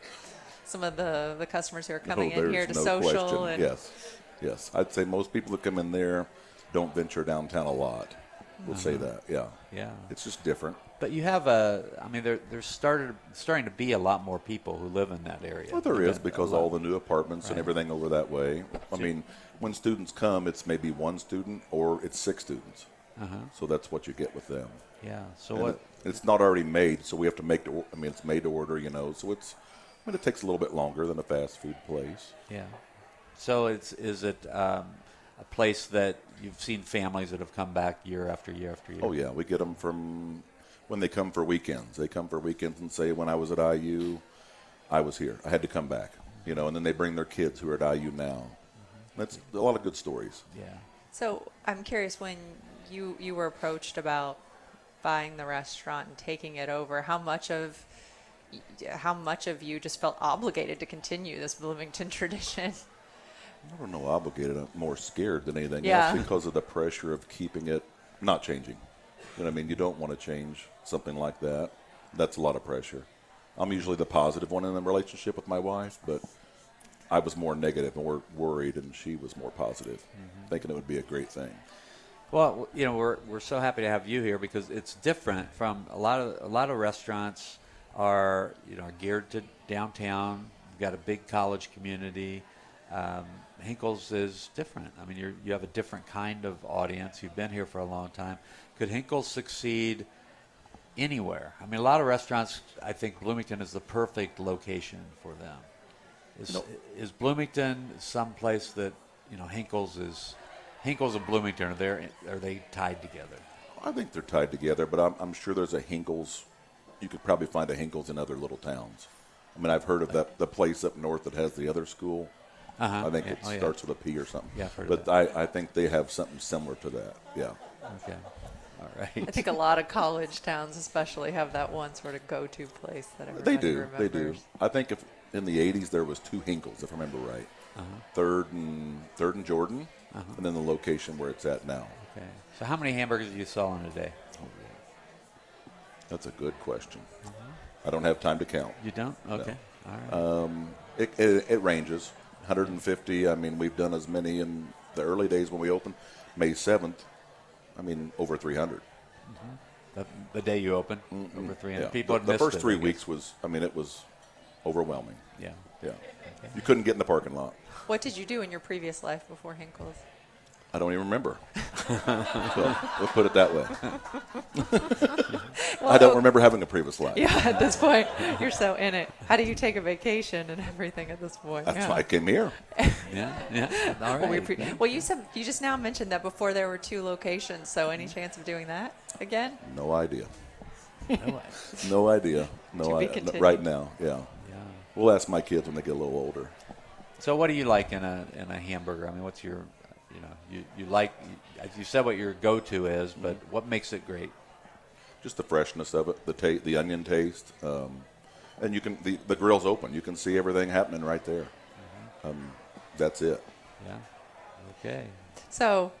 some of the, the customers who are coming Oh, in here to there's no social. And Yes. Yes. I'd say most people that come in there don't venture downtown a lot. We'll say uh-huh. that. Yeah. Yeah. It's just different. But you have a. I mean, there there's started starting to be a lot more people who live in that area. Well, there is because all the new apartments and everything over that way. I mean, when students come, it's maybe one student or it's six students. Uh-huh. So that's what you get with them. Yeah. So And what? it- it's not already made, so we have to make. I mean, it's made to order, you know. So it's. I mean, it takes a little bit longer than a fast food place. Yeah. So it's is it um, a place that you've seen families that have come back year after year after year? Oh yeah, we get them from when they come for weekends. They come for weekends and say, "When I was at IU, I was here. I had to come back." You know, and then they bring their kids who are at IU now. Mm-hmm. That's a lot of good stories. Yeah. So I'm curious when you you were approached about buying the restaurant and taking it over, how much of how much of you just felt obligated to continue this Bloomington tradition? I don't know, obligated. I'm more scared than anything Yeah. else because of the pressure of keeping it not changing. You know what I mean? You don't want to change something like that. That's a lot of pressure. I'm usually the positive one in the relationship with my wife, but I was more negative, more worried, and she was more positive, Mm-hmm. thinking it would be a great thing. Well, you know, we're, we're so happy to have you here because it's different from a lot of a lot of restaurants are you know geared to downtown. You've got a big college community. Um, Hinkles is different. I mean, you you have a different kind of audience. You've been here for a long time. Could Hinkles succeed anywhere? I mean, a lot of restaurants. I think Bloomington is the perfect location for them. Is, is Bloomington someplace that you know Hinkles is? Hinkles and Bloomington are there? Are they tied together? I think they're tied together, but I'm, I'm sure there's a Hinkles. You could probably find a Hinkles in other little towns. I mean, I've heard of that the place up north that has the other school. Uh-huh. I think Yeah. it Oh, yeah. starts with a P or something. Yeah, I've heard but of that. I, I think they have something similar to that. Yeah. Okay, all right. I think a lot of college towns, especially, have that one sort of go-to place that everybody They do. remembers. They do. I think if in the '80s there was two Hinkles, if I remember right. Uh-huh. Third and Third and Jordan, and then the location where it's at now. Okay. So how many hamburgers do you sell in a day? That's a good question. I don't have time to count. You don't? Okay. All right. It, it, it ranges. 150. I mean, we've done as many in the early days when we opened. May 7th. I mean, over 300. Mm-hmm. the, the day you open, over 300 Yeah. people. The, the first it, three weeks was. I mean, it was overwhelming. Yeah. Yeah. You couldn't get in the parking lot. What did you do in your previous life before Hinkles? I don't even remember. so we'll put it that way. I don't remember having a previous life. Yeah, at this point, you're so in it. How do you take a vacation and everything at this point? That's yeah. why I came here. Yeah. Yeah. All right. Well, we appre- well, you said you just now mentioned that before there were two locations. So, any mm-hmm. chance of doing that again? No idea. No, No idea. No To idea. Right now, yeah. yeah. We'll ask my kids when they get a little older. So what do you like in a in a hamburger? I mean, what's your, you know, you you like you, you said what your go-to is, but what makes it great? Just the freshness of it, the ta- the onion taste, um, and you can the, the grill's open. You can see everything happening right there. Um, that's it. Yeah. Okay. So,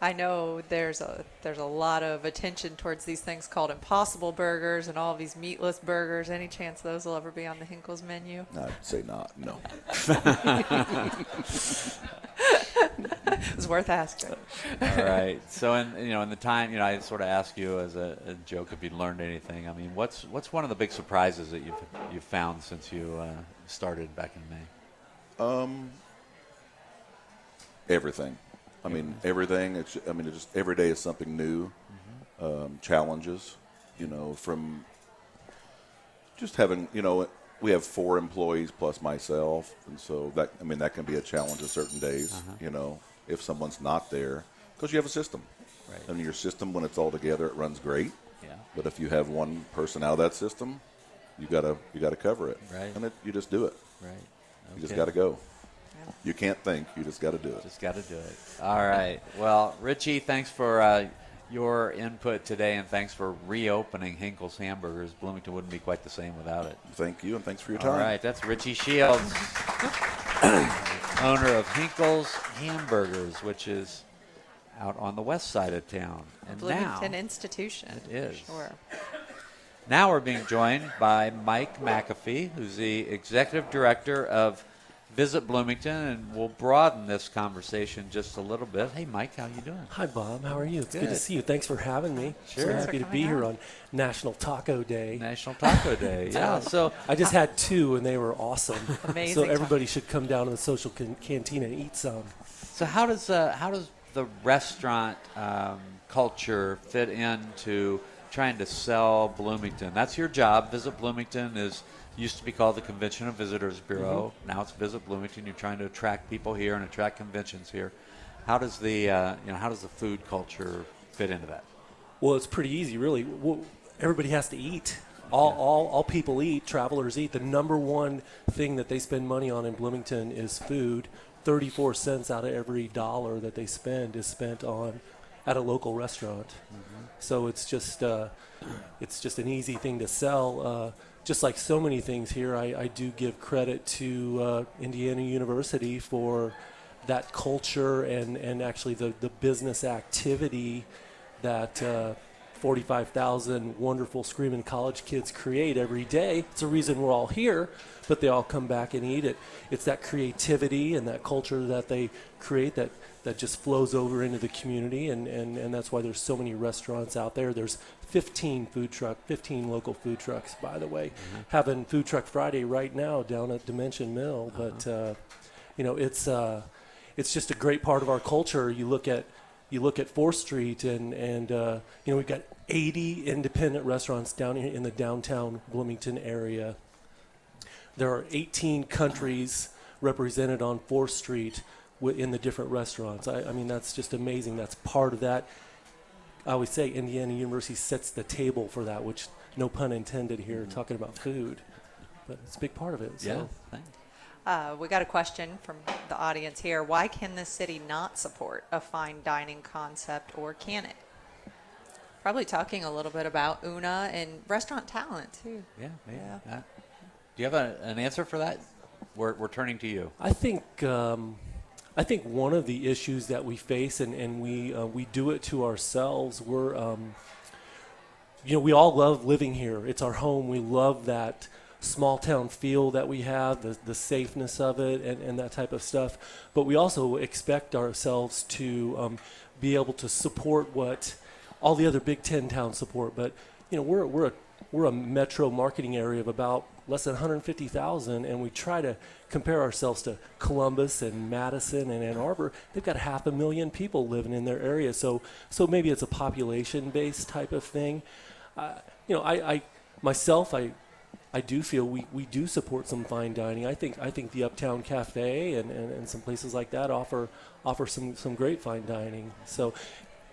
I know there's a there's a lot of attention towards these things called Impossible Burgers and all these meatless burgers. Any chance those will ever be on the Hinkles menu? I'd say not. No. It was worth asking. All right. So, in you know, in the time, you know, I sort of ask you as a, a joke if you'd learned anything. I mean, what's what's one of the big surprises that you've you've found since you uh, started back in May? Um, Everything. I mean, everything. It's, I mean, it just every day is something new. Um, challenges, you know, from just having, you know, we have four employees plus myself, and so that I mean that can be a challenge on certain days. You know, if someone's not there, because you have a system. Right. And your system, when it's all together, it runs great. Yeah. But if you have one person out of that system, you gotta you gotta cover it. Right. And it, you just do it. Right. You just got to go. You can't think. You just got to do it. Just got to do it. All right. Well, Richie, thanks for uh, your input today, and thanks for reopening Hinkle's Hamburgers. Bloomington wouldn't be quite the same without it. Thank you, and thanks for your time. All right, that's Richie Shields, owner of Hinkle's Hamburgers, which is out on the west side of town. And Bloomington now, institution. It is. Sure. now we're being joined by Mike McAfee, who's the executive director of Visit Bloomington, and we'll broaden this conversation just a little bit. Hey, Mike, how you doing? Hi, Bob. How are you? It's good, Good. to see you. Thanks for having me. Sure. So happy to be here on National Taco Day. National Taco Day. Yeah. So I just had two, and they were awesome. Amazing So everybody should come down to the social can- canteen and eat some. So how does uh, how does the restaurant um, culture fit into trying to sell Bloomington? That's your job. Visit Bloomington is used to be called the Convention and Visitors Bureau. Now it's Visit Bloomington. You're trying to attract people here and attract conventions here. How does the uh, you know how does the food culture fit into that? Well, it's pretty easy, really. Well, everybody has to eat. All, all, all people eat, travelers eat. The number one thing that they spend money on in Bloomington is food. 34 cents out of every dollar that they spend is spent on at a local restaurant. So it's just uh, it's just an easy thing to sell. Uh, just like so many things here, I, I do give credit to uh, Indiana University for that culture and, and actually the, the business activity that uh, 45,000 wonderful screaming college kids create every day. It's a reason we're all here, but they all come back and eat it. It's that creativity and that culture that they create that, that just flows over into the community, and, and, and that's why there's so many restaurants out there. There's 15 food truck, 15 local food trucks, by the way, having Food Truck Friday right now down at Dimension Mill. But uh, you know, it's uh, it's just a great part of our culture. You look at you look at Fourth Street, and and uh, you know we've got 80 independent restaurants down here in the downtown Bloomington area. There are 18 countries represented on Fourth Street in the different restaurants. I, I mean, that's just amazing. That's part of that. I always say Indiana University sets the table for that, which no pun intended here, talking about food, but it's a big part of it. So. Yeah. thanks. Uh, we got a question from the audience here. Why can the city not support a fine dining concept, or can it? Probably talking a little bit about Una and restaurant talent too. Yeah, maybe. Yeah. Uh, do you have a, an answer for that? We're, we're turning to you. I think um, I think one of the issues that we face, and, and we uh, we do it to ourselves. We're um, you know we all love living here. It's our home. We love that small town feel that we have, the, the safeness of it, and, and that type of stuff. But we also expect ourselves to um, be able to support what all the other Big Ten towns support. But you know we're we're a we're a metro marketing area of about less than 150,000, and we try to compare ourselves to Columbus and Madison and Ann Arbor. They've got half a million people living in their area, so so maybe it's a population-based type of thing. Uh, you know, I, I myself, I I do feel we, we do support some fine dining. I think I think the Uptown Cafe and, and, and some places like that offer offer some, some great fine dining. So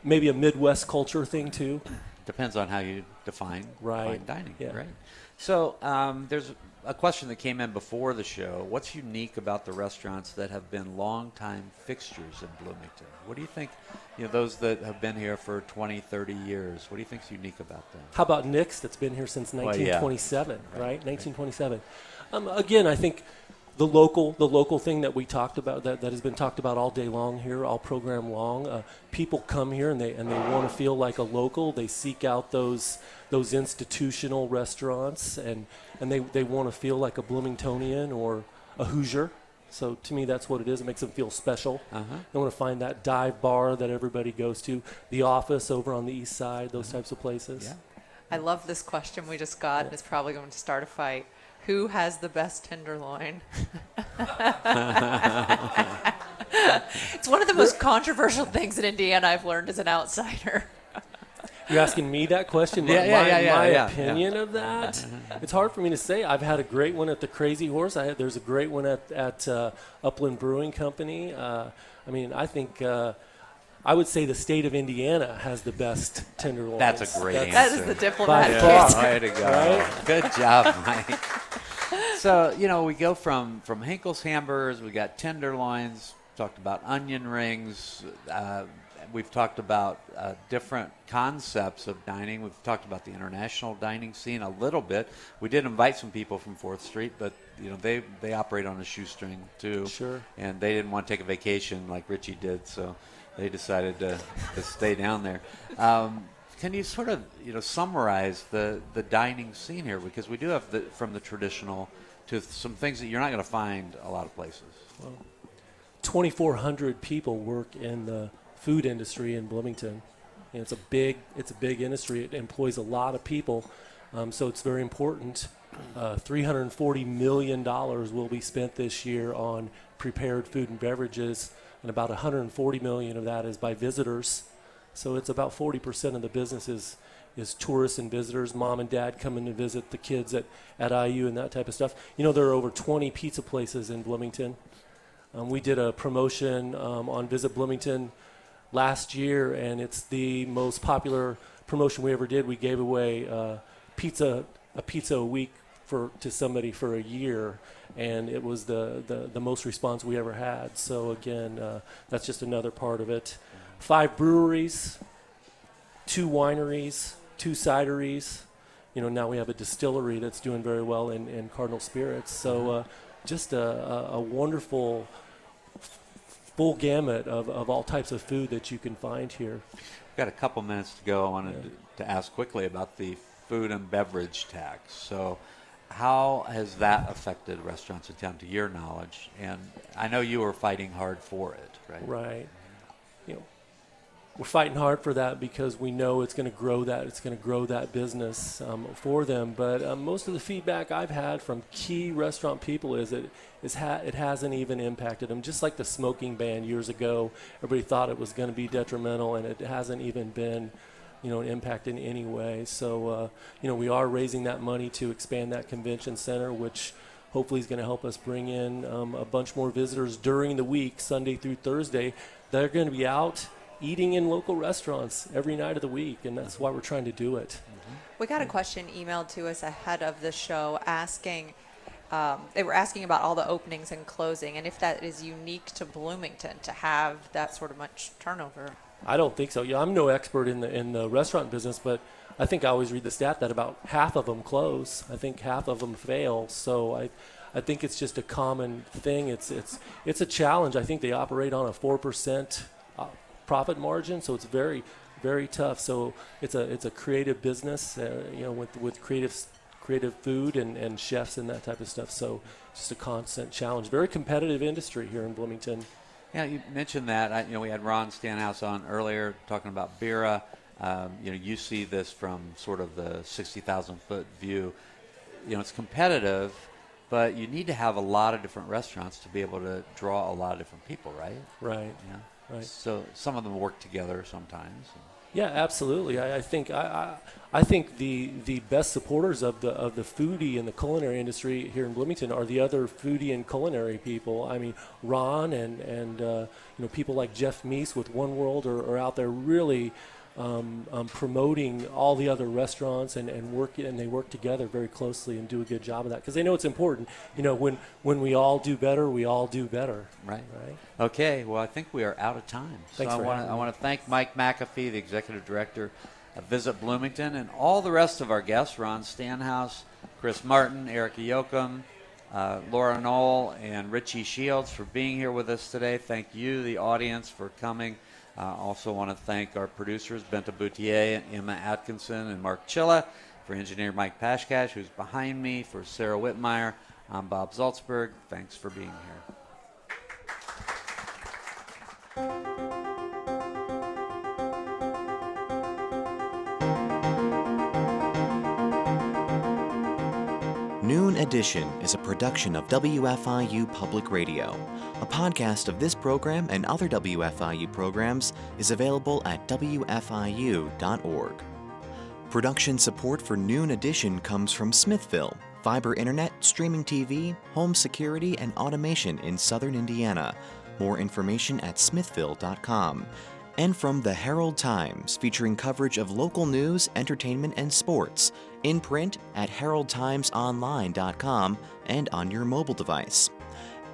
maybe a Midwest culture thing too. Depends on how you define Right. fine dining, Yeah. right? So um, there's a question that came in before the show. What's unique about the restaurants that have been longtime fixtures in Bloomington? What do you think, you know, those that have been here for 20, 30 years, what do you think's unique about them? How about Nick's that's been here since Well, yeah. 1927, right? 1927. Um, again, I think the local the local thing that we talked about that, that has been talked about all day long here, all program long. Uh, people come here and they and they want to feel like a local. They seek out those those institutional restaurants and and they, they want to feel like a Bloomingtonian or a Hoosier. So to me, that's what it is. It makes them feel special. Uh-huh. They want to find that dive bar that everybody goes to, the office over on the east side, those types of places. Yeah. I love this question we just got. and It's probably going to start a fight. Who has the best tenderloin? it's one of the most controversial things in Indiana I've learned as an outsider. You're asking me that question? My, Yeah, yeah, my, yeah, yeah, my yeah, yeah. opinion of that? It's hard for me to say. I've had a great one at the Crazy Horse. I had, there's a great one at, at uh, Upland Brewing Company. Uh, I mean, I think uh, I would say the state of Indiana has the best tenderloins. That's a great That's- That answer. That is the diplomatic far. answer. Way to go. Good job, Mike. So, you know, we go from, from Hinkle's hamburgers, we got tenderloins, talked about onion rings, uh, we've talked about uh, different concepts of dining. We've talked about the international dining scene a little bit. We did invite some people from Fourth Street, but you know they they operate on a shoestring too. Sure. And they didn't want to take a vacation like Richie did, so they decided to, to stay down there. Um, can you sort of you know summarize the the dining scene here because we do have the from the traditional to some things that you're not going to find a lot of places. Well, 2,400 people work in the food industry in Bloomington. And it's a big, it's a big industry. It employs a lot of people, um, so it's very important. Uh, 340 million dollars will be spent this year on prepared food and beverages, and about 140 million of that is by visitors. So it's about 40 percent of the business is, is tourists and visitors, mom and dad coming to visit the kids at, at IU and that type of stuff. You know, there are over 20 pizza places in Bloomington. Um, we did a promotion um, on Visit Bloomington last year, and it's the most popular promotion we ever did. We gave away uh, pizza, a pizza a week for to somebody for a year, and it was the, the, the most response we ever had. So again, uh, that's just another part of it. Five breweries, two wineries, two cideries, you know, now we have a distillery that's doing very well in, in Cardinal Spirits. So uh, just a, a, a wonderful full gamut of, of all types of food that you can find here. We've got a couple minutes to go. I wanted to, to ask quickly about the food and beverage tax. So, how has that affected restaurants in town, to your knowledge? And I know you were fighting hard for it, right? Right. You know, we're fighting hard for that because we know it's going to grow that it's going to grow that business um, for them. But um, most of the feedback I've had from key restaurant people is that is ha- it hasn't even impacted them. Just like the smoking ban years ago, everybody thought it was going to be detrimental, and it hasn't even been you know, an impact in any way. So, uh, you know, we are raising that money to expand that convention center, which hopefully is going to help us bring in um, a bunch more visitors during the week, Sunday through Thursday. They're going to be out eating in local restaurants every night of the week, and that's why we're trying to do it. We got a question emailed to us ahead of the show asking. Um, they were asking about all the openings and closing, and if that is unique to Bloomington to have that sort of much turnover. I don't think so. Yeah, I'm no expert in the in the restaurant business, but I think I always read the stat that about half of them close. I think half of them fail. So I, I think it's just a common thing. It's it's it's a challenge. I think they operate on a four percent uh, profit margin, so it's very very tough. So it's a it's a creative business, uh, you know, with with creative creative food and, and chefs and that type of stuff. So just a constant challenge. Very competitive industry here in Bloomington. Yeah, you mentioned that. I, you know, we had Ron Stanhouse on earlier talking about Bira. Um, you know, you see this from sort of the 60,000 foot view. You know, it's competitive, but you need to have a lot of different restaurants to be able to draw a lot of different people, right? Right. Yeah. Right. So some of them work together sometimes. Yeah, absolutely. I, I think I, I, I think the the best supporters of the of the foodie and the culinary industry here in Bloomington are the other foodie and culinary people. I mean, Ron and and uh, you know people like Jeff Mease with One World are, are out there really um, um, promoting all the other restaurants and, and work and they work together very closely and do a good job of that because they know it's important. You know, when when we all do better, we all do better. Right. Right. Okay. Well, I think we are out of time. Thanks so I want to I want to thank Mike McAfee, the executive director of Visit Bloomington, and all the rest of our guests: Ron Stanhouse, Chris Martin, Erica Yoakum. Uh, Laura Knoll and Richie Shields for being here with us today. Thank you, the audience, for coming. Uh, also want to thank our producers, Bente Bouthier, Emma Atkinson, and Mark Chilla. For engineer Mike Pashkash, who's behind me. For Sarah Wittmeyer, I'm Bob Zaltsberg. Thanks for being here. Noon Edition is a production of WFIU Public Radio. A podcast of this program and other WFIU programs is available at WFIU.org. Production support for Noon Edition comes from Smithville, fiber internet, streaming TV, home security, and automation in southern Indiana. More information at smithville.com. And from the Herald Times, featuring coverage of local news, entertainment, and sports, in print at heraldtimesonline.com and on your mobile device.